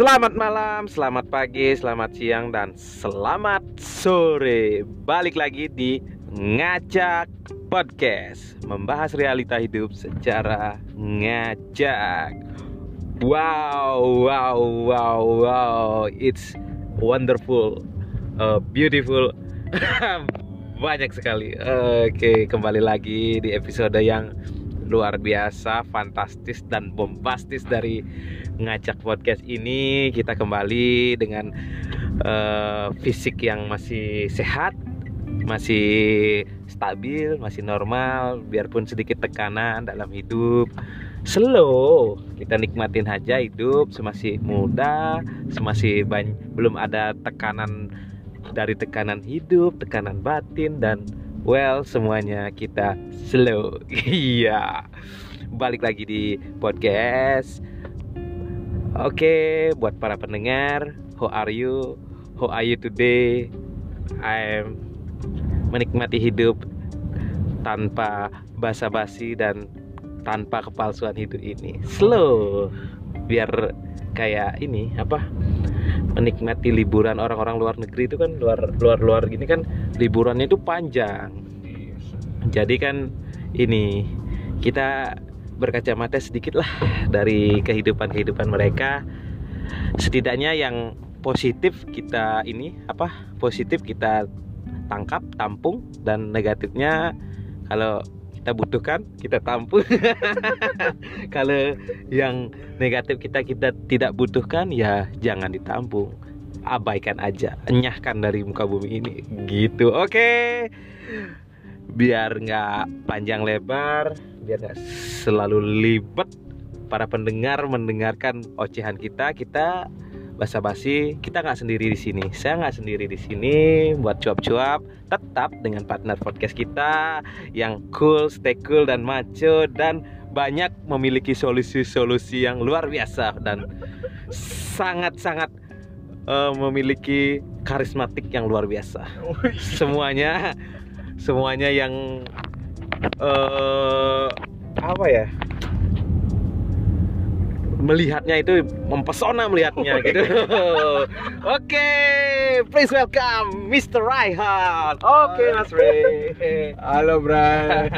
Selamat malam, selamat pagi, selamat siang, dan selamat sore. Balik lagi di Ngajak Podcast Membahas realita hidup secara ngajak. Wow, wow, wow, wow. It's wonderful, uh, beautiful. Banyak sekali. Oke, kembali lagi di episode yang luar biasa, fantastis dan bombastis dari ngajak podcast ini. Kita kembali dengan uh, fisik yang masih sehat, masih stabil, masih normal, biarpun sedikit tekanan dalam hidup. Slow, kita nikmatin aja hidup semasih muda, semasih banyak, belum ada tekanan dari tekanan hidup, tekanan batin dan Well, semuanya kita slow. Iya. Balik lagi di podcast. Oke, buat para pendengar, how are you? How are you today? I'm menikmati hidup tanpa basa-basi dan tanpa kepalsuan hidup ini. Slow. Biar kayak ini apa? Menikmati liburan orang-orang luar negeri itu kan luar luar luar gini kan liburannya itu panjang. Jadi kan ini kita berkacamata sedikit lah dari kehidupan kehidupan mereka. Setidaknya yang positif kita ini apa positif kita tangkap tampung dan negatifnya kalau kita butuhkan kita tampung kalau yang negatif kita kita tidak butuhkan ya jangan ditampung abaikan aja enyahkan dari muka bumi ini. Gitu oke. Okay. biar nggak panjang lebar biar nggak selalu libet. Para pendengar mendengarkan ocehan kita kita basa-basi kita nggak sendiri di sini. Saya nggak sendiri di sini buat cuap-cuap tetap dengan partner podcast kita yang cool stay cool dan maco dan banyak memiliki solusi-solusi yang luar biasa dan sangat-sangat uh, memiliki karismatik yang luar biasa. Semuanya semuanya yang uh, apa ya melihatnya itu mempesona melihatnya gitu. Oke, okay, please welcome Mr. Raihan. Oke, okay, Mas Ray. Halo, Bray.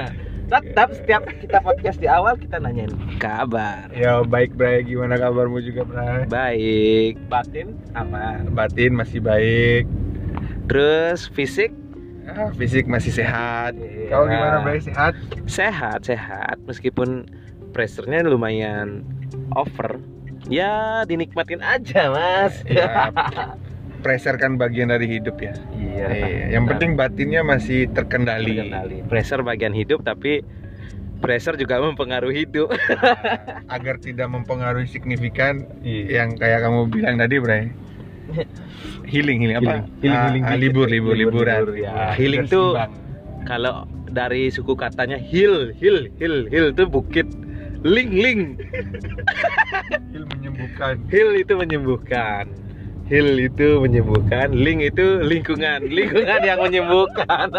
Tetap setiap kita podcast di awal kita nanyain kabar. Ya baik Bray, gimana kabarmu juga Bray? Baik. Batin aman. Batin masih baik. Terus fisik? Ah, fisik masih sehat. Yeah. Kau gimana Bray? Sehat? Sehat, sehat. Meskipun pressernya lumayan over. Ya dinikmatin aja mas. Ya, pressure kan bagian dari hidup ya. Iya, iya. yang penting batinnya masih terkendali. terkendali. Pressure bagian hidup tapi pressure juga mempengaruhi hidup. Agar tidak mempengaruhi signifikan iya. yang kayak kamu bilang tadi Bray. Healing healing. Apa? Healing, healing, ah, healing, ah, libur, libur libur liburan. libur, ya. healing tuh kalau dari suku katanya heal heal heal heal tuh bukit Ling ling. Heal menyembuhkan. Heal itu menyembuhkan. Heal itu menyembuhkan, ling itu lingkungan, lingkungan yang menyembuhkan.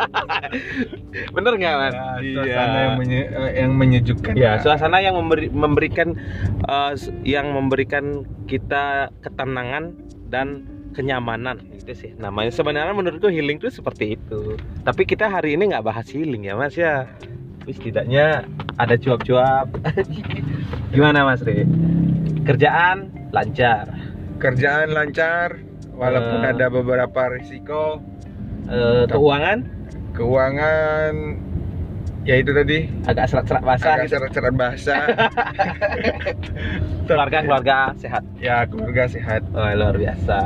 Bener nggak mas? Ya, suasana yang, menye yang menyejukkan. Ya, suasana yang memberi, memberikan uh, yang memberikan kita ketenangan dan kenyamanan itu sih namanya. Sebenarnya menurutku healing itu seperti itu. Tapi kita hari ini nggak bahas healing ya mas ya tapi setidaknya ada cuap-cuap. Gimana Mas Ri kerjaan lancar. Kerjaan lancar walaupun uh, ada beberapa risiko. Uh, keuangan? Keuangan ya itu tadi. Agak serat-serat basah agak serat-serat basah. Keluarga keluarga sehat? Ya keluarga sehat. Oh, luar biasa.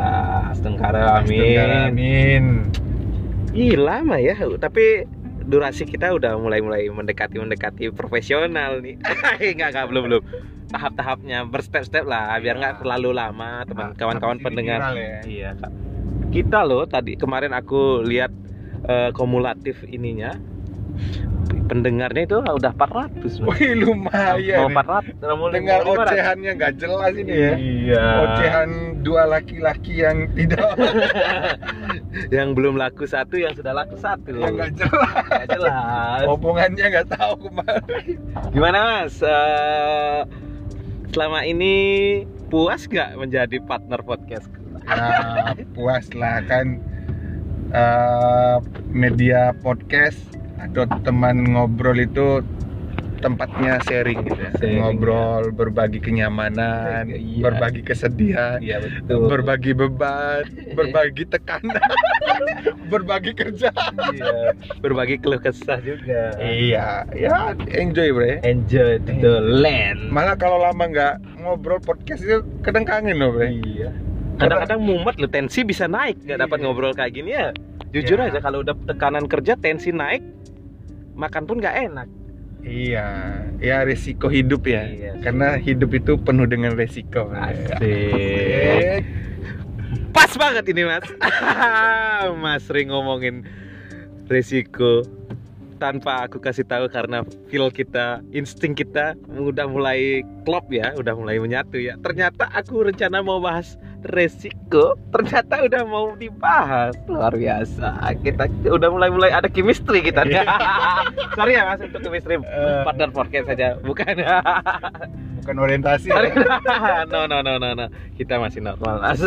Astengkara amin. amin. Ih lama ya. Tapi durasi kita udah mulai mulai mendekati mendekati profesional nih. Nggak nggak belum belum. Tahap-tahapnya berstep-step lah biar nggak terlalu lama teman kawan-kawan pendengar. ya. iya kak. Kita loh tadi kemarin aku lihat uh, kumulatif ininya pendengarnya itu udah 400 Wih lumayan mau 400 dengar ocehannya nggak jelas ini ya. Iya. Ocehan dua laki-laki yang tidak yang belum laku satu yang sudah laku satu. Yang nggak jelas. Nggak jelas. Hubungannya nggak tahu kemarin gimana mas? Uh, selama ini puas nggak menjadi partner podcast? Nah, puas lah kan. Eh, media podcast atau teman ngobrol itu tempatnya sharing gitu ya. Sharing, ngobrol, berbagi kenyamanan, Iya. berbagi kesedihan, Iya betul. berbagi beban, berbagi tekanan, berbagi kerjaan. Iya, berbagi keluh kesah juga. Iya, ya enjoy bre. Enjoy the land. Malah kalau lama nggak ngobrol podcast itu kadang kangen loh bre. Iya. Kadang-kadang mumet loh, tensi bisa naik nggak dapat Iya. ngobrol kayak gini ya. Jujur Ya. aja kalau udah tekanan kerja tensi naik, makan pun nggak enak. Iya, ya resiko hidup ya. Iya. Karena hidup itu penuh dengan resiko. Asik. Pas banget ini mas. mas Ring ngomongin resiko tanpa aku kasih tahu karena feel kita, insting kita udah mulai klop ya, udah mulai menyatu ya. Ternyata aku rencana mau bahas resiko, ternyata udah mau dibahas. Luar biasa. Kita udah mulai-mulai ada chemistry kita. Sorry ya Mas untuk chemistry Eh. partner podcast saja, bukan. Bukan orientasi. no no no no no kita masih normal Mas.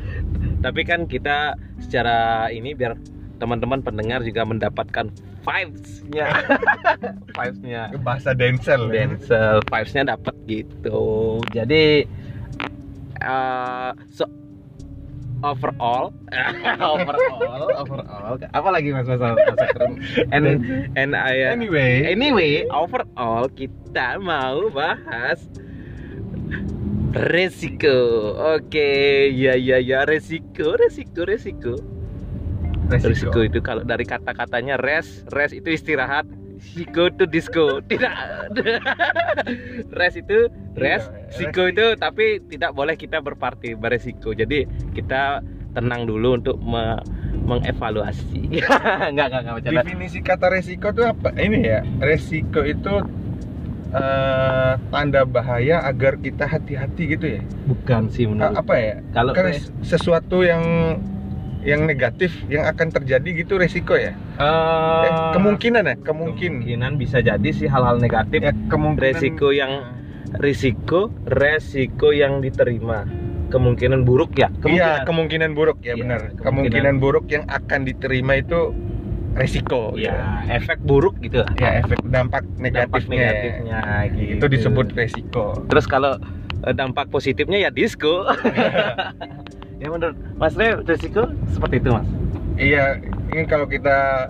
tapi kan kita secara ini biar teman-teman pendengar juga mendapatkan vibes-nya. Vibes-nya Bahasa Denzel. ya. Denzel. Vibes-nya dapat gitu. Jadi eh, so overall. Overall overall. Apa lagi mas? Mas mas keren and and I Anyway, Anyway, overall kita mau bahas resiko. Oke, ya ya ya. Resiko, resiko, resiko. Resiko itu kalau dari kata-katanya res, res itu istirahat, siko itu disco. Tidak. res itu res, Iya, siko itu tapi tidak boleh kita berparti beresiko. Jadi kita tenang dulu untuk me- mengevaluasi. enggak, enggak, enggak bercanda. definisi kata resiko itu apa? Ini ya, resiko itu eh, tanda bahaya agar kita hati-hati gitu ya. Bukan sih A- menurut. apa ya? Kalau Kan res- sesuatu yang yang negatif yang akan terjadi gitu resiko ya. Eh, Eh, kemungkinan ya, kemungkin. kemungkinan bisa jadi sih hal-hal negatif Ya, kemungkinan resiko yang risiko resiko yang diterima kemungkinan buruk ya Iya, kemungkinan buruk ya Iya, benar. kemungkinan. Kemungkinan buruk yang akan diterima itu resiko ya efek buruk gitu Ya, efek dampak dampak negatifnya. negatifnya gitu. Itu disebut resiko. terus kalau eh, dampak positifnya ya disco ya menurut Mas Re risiko seperti itu Mas Iya, ini kalau kita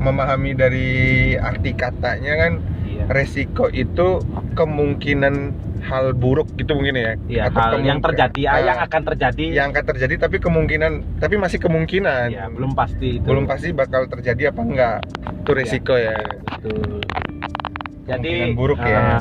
memahami dari arti katanya kan iya resiko itu kemungkinan hal buruk gitu mungkin ya. Iya, Atau hal yang terjadi ah, Ah, yang akan terjadi yang akan terjadi tapi kemungkinan tapi masih kemungkinan. ya belum pasti itu belum pasti bakal terjadi apa enggak. Itu resiko ya. Betul. Jadi buruk ya. eh,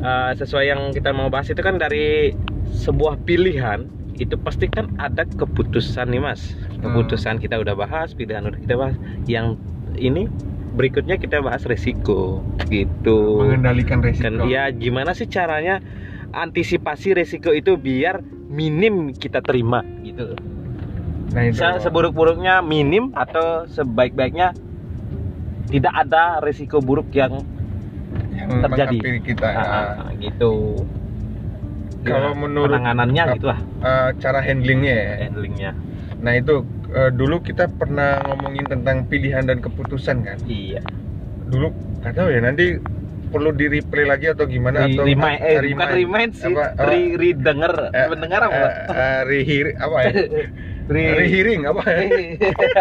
eh, sesuai yang kita mau bahas itu kan dari sebuah pilihan itu pasti kan ada keputusan nih mas. Hmm. Keputusan kita udah bahas, pilihan udah kita bahas. Yang ini berikutnya kita bahas resiko gitu. Mengendalikan resiko. Kan ya gimana sih caranya antisipasi resiko itu biar minim kita terima gitu. Nah, itu. Se- seburuk-buruknya minim atau sebaik-baiknya tidak ada resiko buruk yang yang terjadi. kita. ah, gitu. Kalau Ya, menurut- penanganannya gitu lah Eh, cara handlingnya ya. handlingnya. Nah itu eh, dulu kita pernah ngomongin tentang pilihan dan keputusan kan. Iya. Dulu nggak tahu ya nanti perlu di replay lagi atau gimana Re- atau remind, eh, remind. bukan remind sih, Apa, apa? re, re denger, Eh, mendengar apa? Eh, eh, rehir apa ya? Re- Rehearing apa ya? re-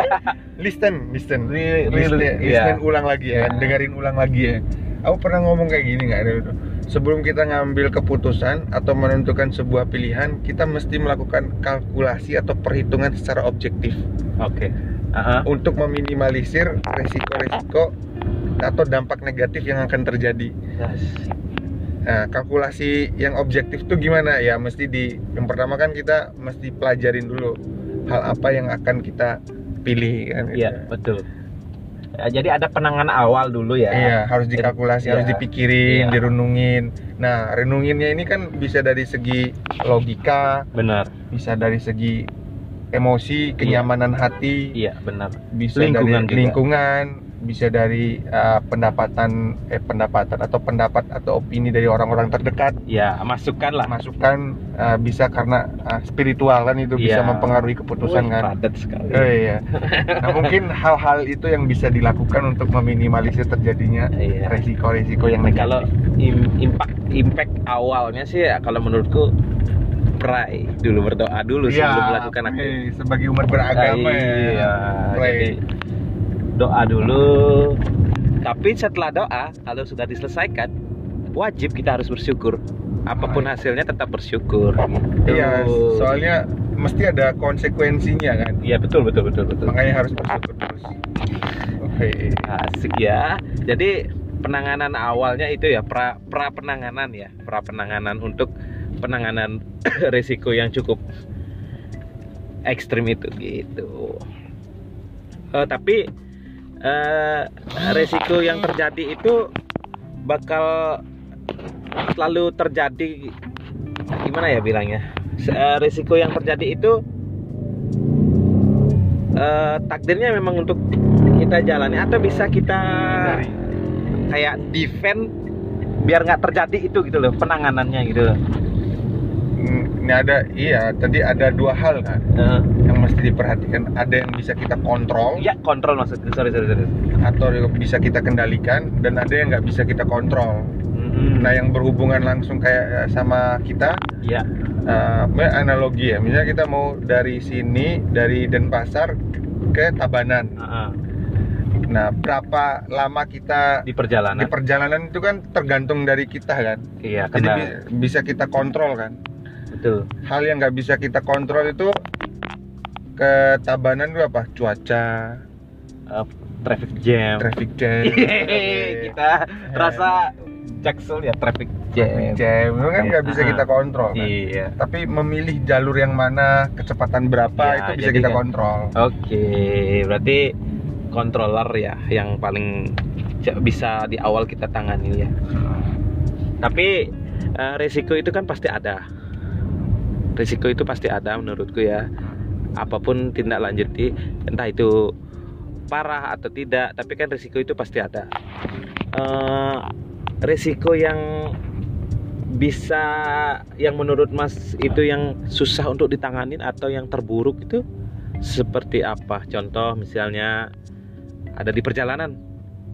Listen, listen. Re- re- Listen, iya. listen ulang lagi ya, dengerin ulang lagi ya. Aku pernah ngomong kayak gini nggak dulu? Sebelum kita ngambil keputusan atau menentukan sebuah pilihan, kita mesti melakukan kalkulasi atau perhitungan secara objektif Oke. Ah, ah. untuk meminimalisir resiko-resiko atau dampak negatif yang akan terjadi. Nah, kalkulasi yang objektif tuh gimana? Ya mesti di yang pertama kan kita mesti pelajarin dulu hal apa yang akan kita pilih kan. gitu. Iya, betul. Ya, jadi ada penanganan awal dulu ya. Iya, harus dikalkulasi, Iya. harus dipikirin, Iya. dirunungin. Nah, renunginnya ini kan bisa dari segi logika, Benar. bisa dari segi emosi, kenyamanan hati, Iya, benar. bisa Lingkungan dari juga. lingkungan, bisa dari uh, pendapatan eh pendapatan atau pendapat atau opini dari orang-orang terdekat ya masukkan lah masukan uh, bisa karena uh, spiritual kan itu bisa Iya. mempengaruhi keputusan Wih, kan padat sekali Oh iya. Nah mungkin hal-hal itu yang bisa dilakukan untuk meminimalisir terjadinya Iya. resiko-resiko yang negatif. kalau im- impact impact awalnya sih ya kalau menurutku pray dulu berdoa dulu Iya, sebelum melakukan aktivitas sebagai umat beragama ya. iya Pray. jadi doa dulu tapi setelah doa kalau sudah diselesaikan wajib kita harus bersyukur apa pun hasilnya tetap bersyukur gitu. Iya, soalnya mesti ada konsekuensinya kan. iya betul betul betul betul Makanya harus bersyukur terus. Oke. asik ya jadi penanganan awalnya itu ya pra pra penanganan ya pra penanganan untuk penanganan risiko yang cukup ekstrim itu gitu Eh, tapi eh, resiko yang terjadi itu bakal selalu terjadi gimana ya bilangnya eh, risiko yang terjadi itu eh, takdirnya memang untuk kita jalani atau bisa kita kayak defend biar nggak terjadi itu gitu loh penanganannya gitu loh. Ini ada iya, tadi ada dua hal kan? Eh, yang mesti diperhatikan. Ada yang bisa kita kontrol. Ya kontrol maksudnya sorry sorry sorry. Atau bisa kita kendalikan dan ada yang nggak bisa kita kontrol. Mhm. Nah, yang berhubungan langsung kayak sama kita ya uh, analogi ya. Misalnya kita mau dari sini dari Denpasar ke Tabanan. Heeh. nah berapa lama kita di di perjalanan perjalanan itu kan tergantung dari kita kan? Iya jadi bisa kita kontrol kan betul. Hal yang nggak bisa kita kontrol itu ke Tabanan itu apa? Cuaca. Eh, traffic jam. Traffic jam. Kita terasa jaksel ya traffic traffic jam. jam. Itu kan nggak bisa Ah. kita kontrol kan? iya. Tapi memilih jalur yang mana kecepatan berapa Ya, itu bisa kita kan- kontrol. Oke, berarti controller ya yang paling bisa di awal kita tangani ya. Tapi eh, risiko itu kan pasti ada. Risiko itu pasti ada menurutku ya. Apa pun tindak lanjuti, entah itu parah atau tidak, tapi kan risiko itu pasti ada. Eh, risiko yang bisa yang menurut Mas itu yang susah untuk ditanganin atau yang terburuk itu seperti apa? Contoh misalnya ada di perjalanan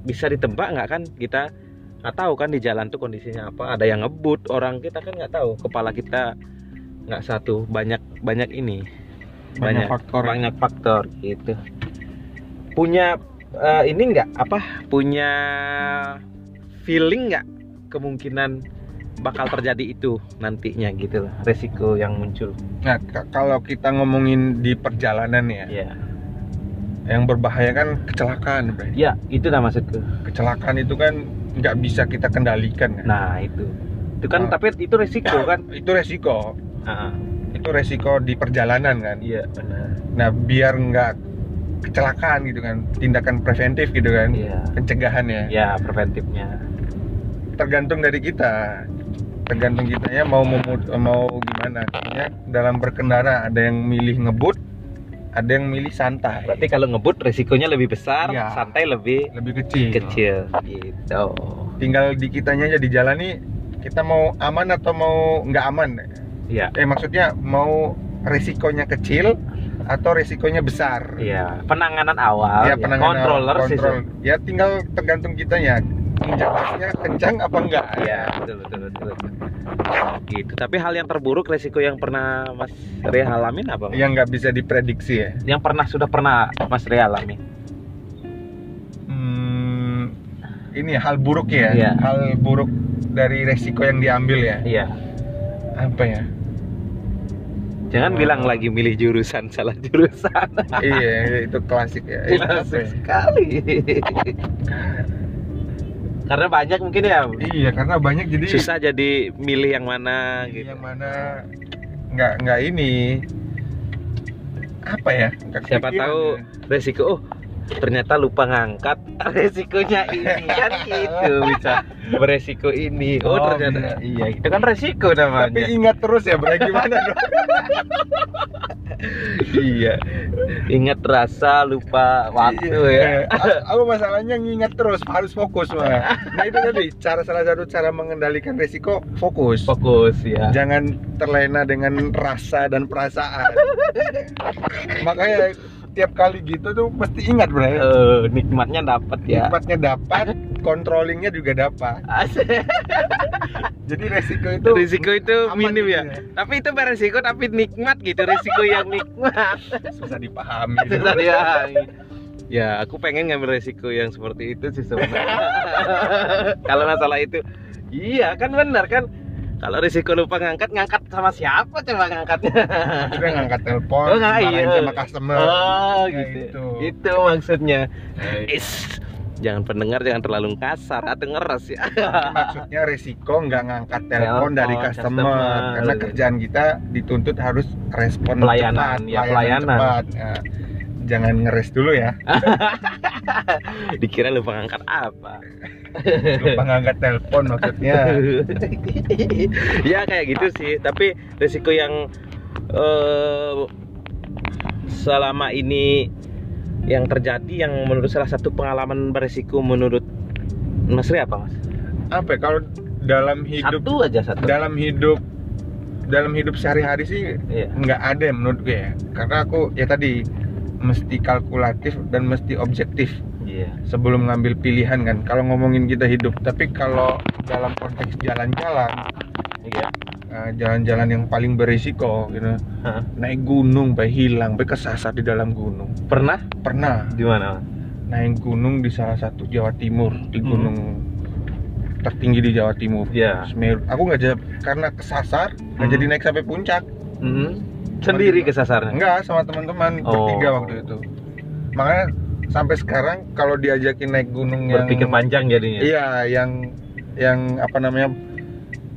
bisa ditebak nggak kan kita nggak tahu kan di jalan tuh kondisinya apa ada yang ngebut orang kita kan nggak tahu kepala kita nggak satu banyak banyak ini. Banyak faktor. banyak faktor gitu. Punya eh, ini nggak? Apa? Punya feeling nggak kemungkinan bakal terjadi itu nantinya gitu loh resiko yang muncul? Nah, kalau kita ngomongin di perjalanan ya, ya yang berbahaya kan kecelakaan, ya itu dah maksudku. Kecelakaan itu kan nggak bisa kita kendalikan. Kan? nah itu. Itu kan Ah. tapi itu resiko kan? Itu resiko, Ah, itu resiko di perjalanan kan. iya benar Nah, biar nggak kecelakaan gitu kan, tindakan preventif gitu kan, iya pencegahan ya. ya preventifnya Tergantung dari kita, tergantung kitanya mau memut- mau gimana. Ya, dalam berkendara ada yang milih ngebut, ada yang milih santai. berarti kalau ngebut resikonya lebih besar Iya. santai lebih lebih kecil. kecil gitu tinggal di kitanya aja di jalan nih kita mau aman atau mau nggak aman iya eh maksudnya mau resikonya kecil atau resikonya besar iya penanganan awal ya ya, penanganan controller sih kontrol ya tinggal tergantung kitanya injak gasnya kencang apa enggak Iya, betul, betul, betul. Gitu. Tapi hal yang terburuk resiko yang pernah Mas Ria alamin apa? Mas? yang nggak bisa diprediksi ya Yang pernah sudah pernah Mas Ria alami? hmm, ini hal buruk ya Iya. hal buruk dari resiko yang diambil ya Iya. Apa ya Jangan Oh. bilang lagi milih jurusan salah jurusan. iya itu klasik ya Klasik ya? sekali. Karena banyak mungkin ya iya karena banyak jadi susah jadi milih yang mana gitu. yang mana nggak nggak ini apa ya Siapa tahu ya. resiko oh ternyata lupa ngangkat resikonya ini kan gitu bisa beresiko ini oh, Oh, ternyata iya itu kan resiko namanya Tapi ingat terus ya, Bray, gimana dong? iya ingat rasa lupa waktu ya Iya. Aku- Aku masalahnya ngingat terus, harus fokus mah. Nah itu tadi cara salah satu cara mengendalikan resiko fokus. fokus ya Jangan terlena dengan rasa dan perasaan. Makanya tiap kali gitu tuh mesti ingat bro. Eh, nikmatnya dapat ya Nikmatnya dapat, controllingnya juga dapat. Jadi resiko itu risiko itu minim gitu ya tapi itu beresiko tapi nikmat gitu risiko yang nikmat susah dipahami. Susah dia. Ya, aku pengen ngambil resiko yang seperti itu sih sebenarnya. Kalau masalah itu, iya kan benar kan. Kalau risiko lupa ngangkat, ngangkat sama siapa coba ngangkatnya? Juga ngangkat telepon, Oh, marahin iya. sama customer. Oh, gitu. gitu. Itu maksudnya. Eh, Is, jangan pendengar jangan terlalu kasar atau ngeres ya. maksudnya resiko nggak ngangkat telepon dari customer, customer. karena kerjaan kita dituntut harus respon Pelayanan, cepat, ya, pelayanan. cepat. Nah, jangan ngeres dulu ya Dikira lupa ngangkat apa? lupa ngangkat telepon maksudnya ya kayak gitu sih tapi risiko yang eh, selama ini yang terjadi yang menurut salah satu pengalaman berisiko menurut Mas Ri apa Mas? apa ya, kalau dalam hidup Satu aja satu. dalam hidup dalam hidup sehari-hari sih Iya. nggak ada ya menurut gue ya karena aku ya tadi mesti kalkulatif dan mesti objektif Iya. sebelum ngambil pilihan kan kalau ngomongin kita hidup tapi kalau dalam konteks jalan-jalan Iya. eh, jalan-jalan yang paling berisiko gitu Hah. naik gunung baik hilang baik kesasar di dalam gunung Pernah? pernah Di mana? Naik gunung di salah satu Jawa Timur di Hmm. gunung tertinggi di Jawa Timur Iya. Semeru aku nggak jadi karena kesasar nggak Hmm. jadi naik sampai puncak Mhm. Sendiri kesasarnya. enggak sama teman-teman Oh. bertiga waktu itu makanya sampai sekarang kalau diajakin naik gunung yang Berpikir panjang jadinya. iya yang yang apa namanya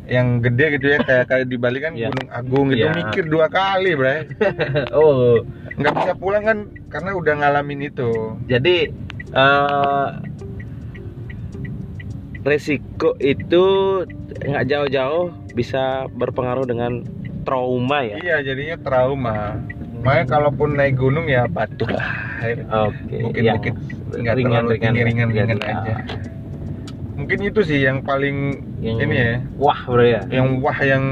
yang gede gitu ya kayak kayak di Bali kan Iya. Gunung Agung itu Iya. mikir dua kali bre oh, nggak bisa pulang kan karena udah ngalamin itu jadi eh resiko itu nggak jauh-jauh bisa berpengaruh dengan trauma ya. iya jadinya trauma makanya kalaupun naik gunung ya batuk lah Oke. mungkin yang mungkin nggak ringan, terlalu ringan, tinggi, ringan ringan ringan, aja mungkin itu sih yang paling Yang- ini ya Wah, bro ya. yang wah yang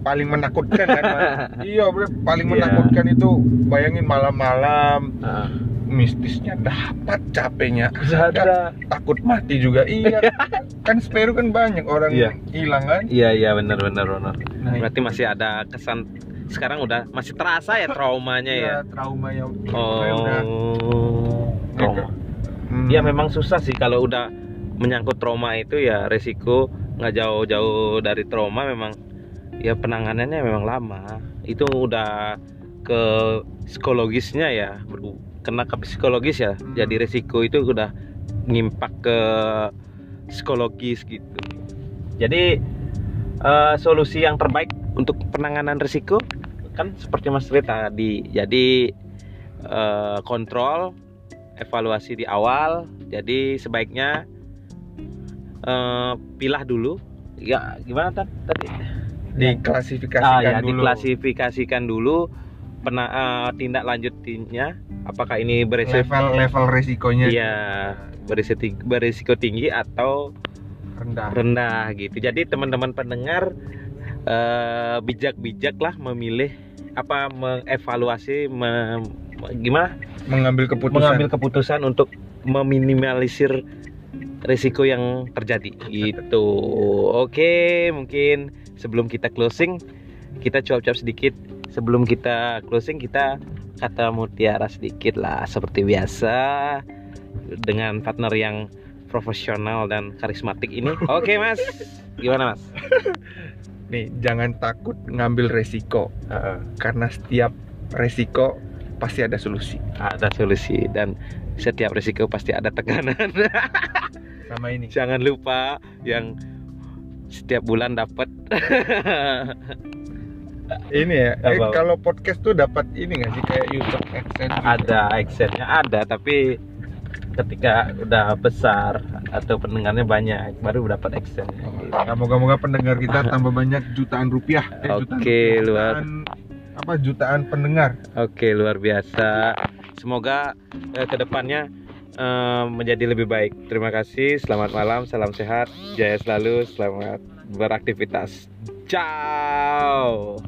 paling menakutkan kan iya bro paling Iya. menakutkan itu bayangin malam-malam Ah, mistisnya dapat capeknya ada ada. takut mati juga iya kan Semeru kan banyak orang Iya. hilang kan Iya, iya benar benar benar. nah, Berarti masih ada kesan sekarang udah masih terasa ya traumanya ya. iya, trauma yang Oh. udah Trauma. Hmm. Ya memang susah sih kalau udah menyangkut trauma itu ya resiko nggak jauh-jauh dari trauma memang ya penanganannya memang lama. Itu udah ke psikologisnya ya kena ke psikologis ya. Jadi resiko itu udah ngimpak ke psikologis gitu. Jadi eh, solusi yang terbaik untuk penanganan resiko kan seperti Mas Ri tadi. Jadi eh, kontrol evaluasi di awal. Jadi sebaiknya eh, pilah dulu. Ya gimana tadi? diklasifikasikan Ah, ya, dulu diklasifikasikan dulu pena, eh, tindak lanjutnya apakah ini berisiko level level resikonya Iya, berisiko, berisiko tinggi atau rendah rendah gitu. Jadi teman-teman pendengar eh, bijak-bijak lah memilih apa mengevaluasi mem- gimana mengambil keputusan mengambil keputusan untuk meminimalisir risiko yang terjadi gitu. Oke, mungkin sebelum kita closing kita cuap-cuap sedikit. Sebelum kita closing kita kata mutiara sedikit lah seperti biasa dengan partner yang profesional dan karismatik ini. Oke, Mas. Gimana, Mas? nih jangan takut ngambil resiko karena setiap resiko pasti ada solusi Ada solusi dan setiap risiko pasti ada tekanan. sama ini Jangan lupa yang setiap bulan dapat ini ya eh, kalau podcast tuh dapat ini nggak sih kayak YouTube AdSense gitu? ada actionnya ada tapi ketika udah besar atau pendengarnya banyak baru dapat action gitu. Nah, moga-moga pendengar kita tambah banyak jutaan rupiah. Eh, jutaan Oke, luar. jutaan, apa jutaan pendengar. Oke, luar biasa. Semoga eh, ke depannya eh, menjadi lebih baik. Terima kasih. Selamat malam, salam sehat, jaya selalu, selamat beraktivitas. Ciao.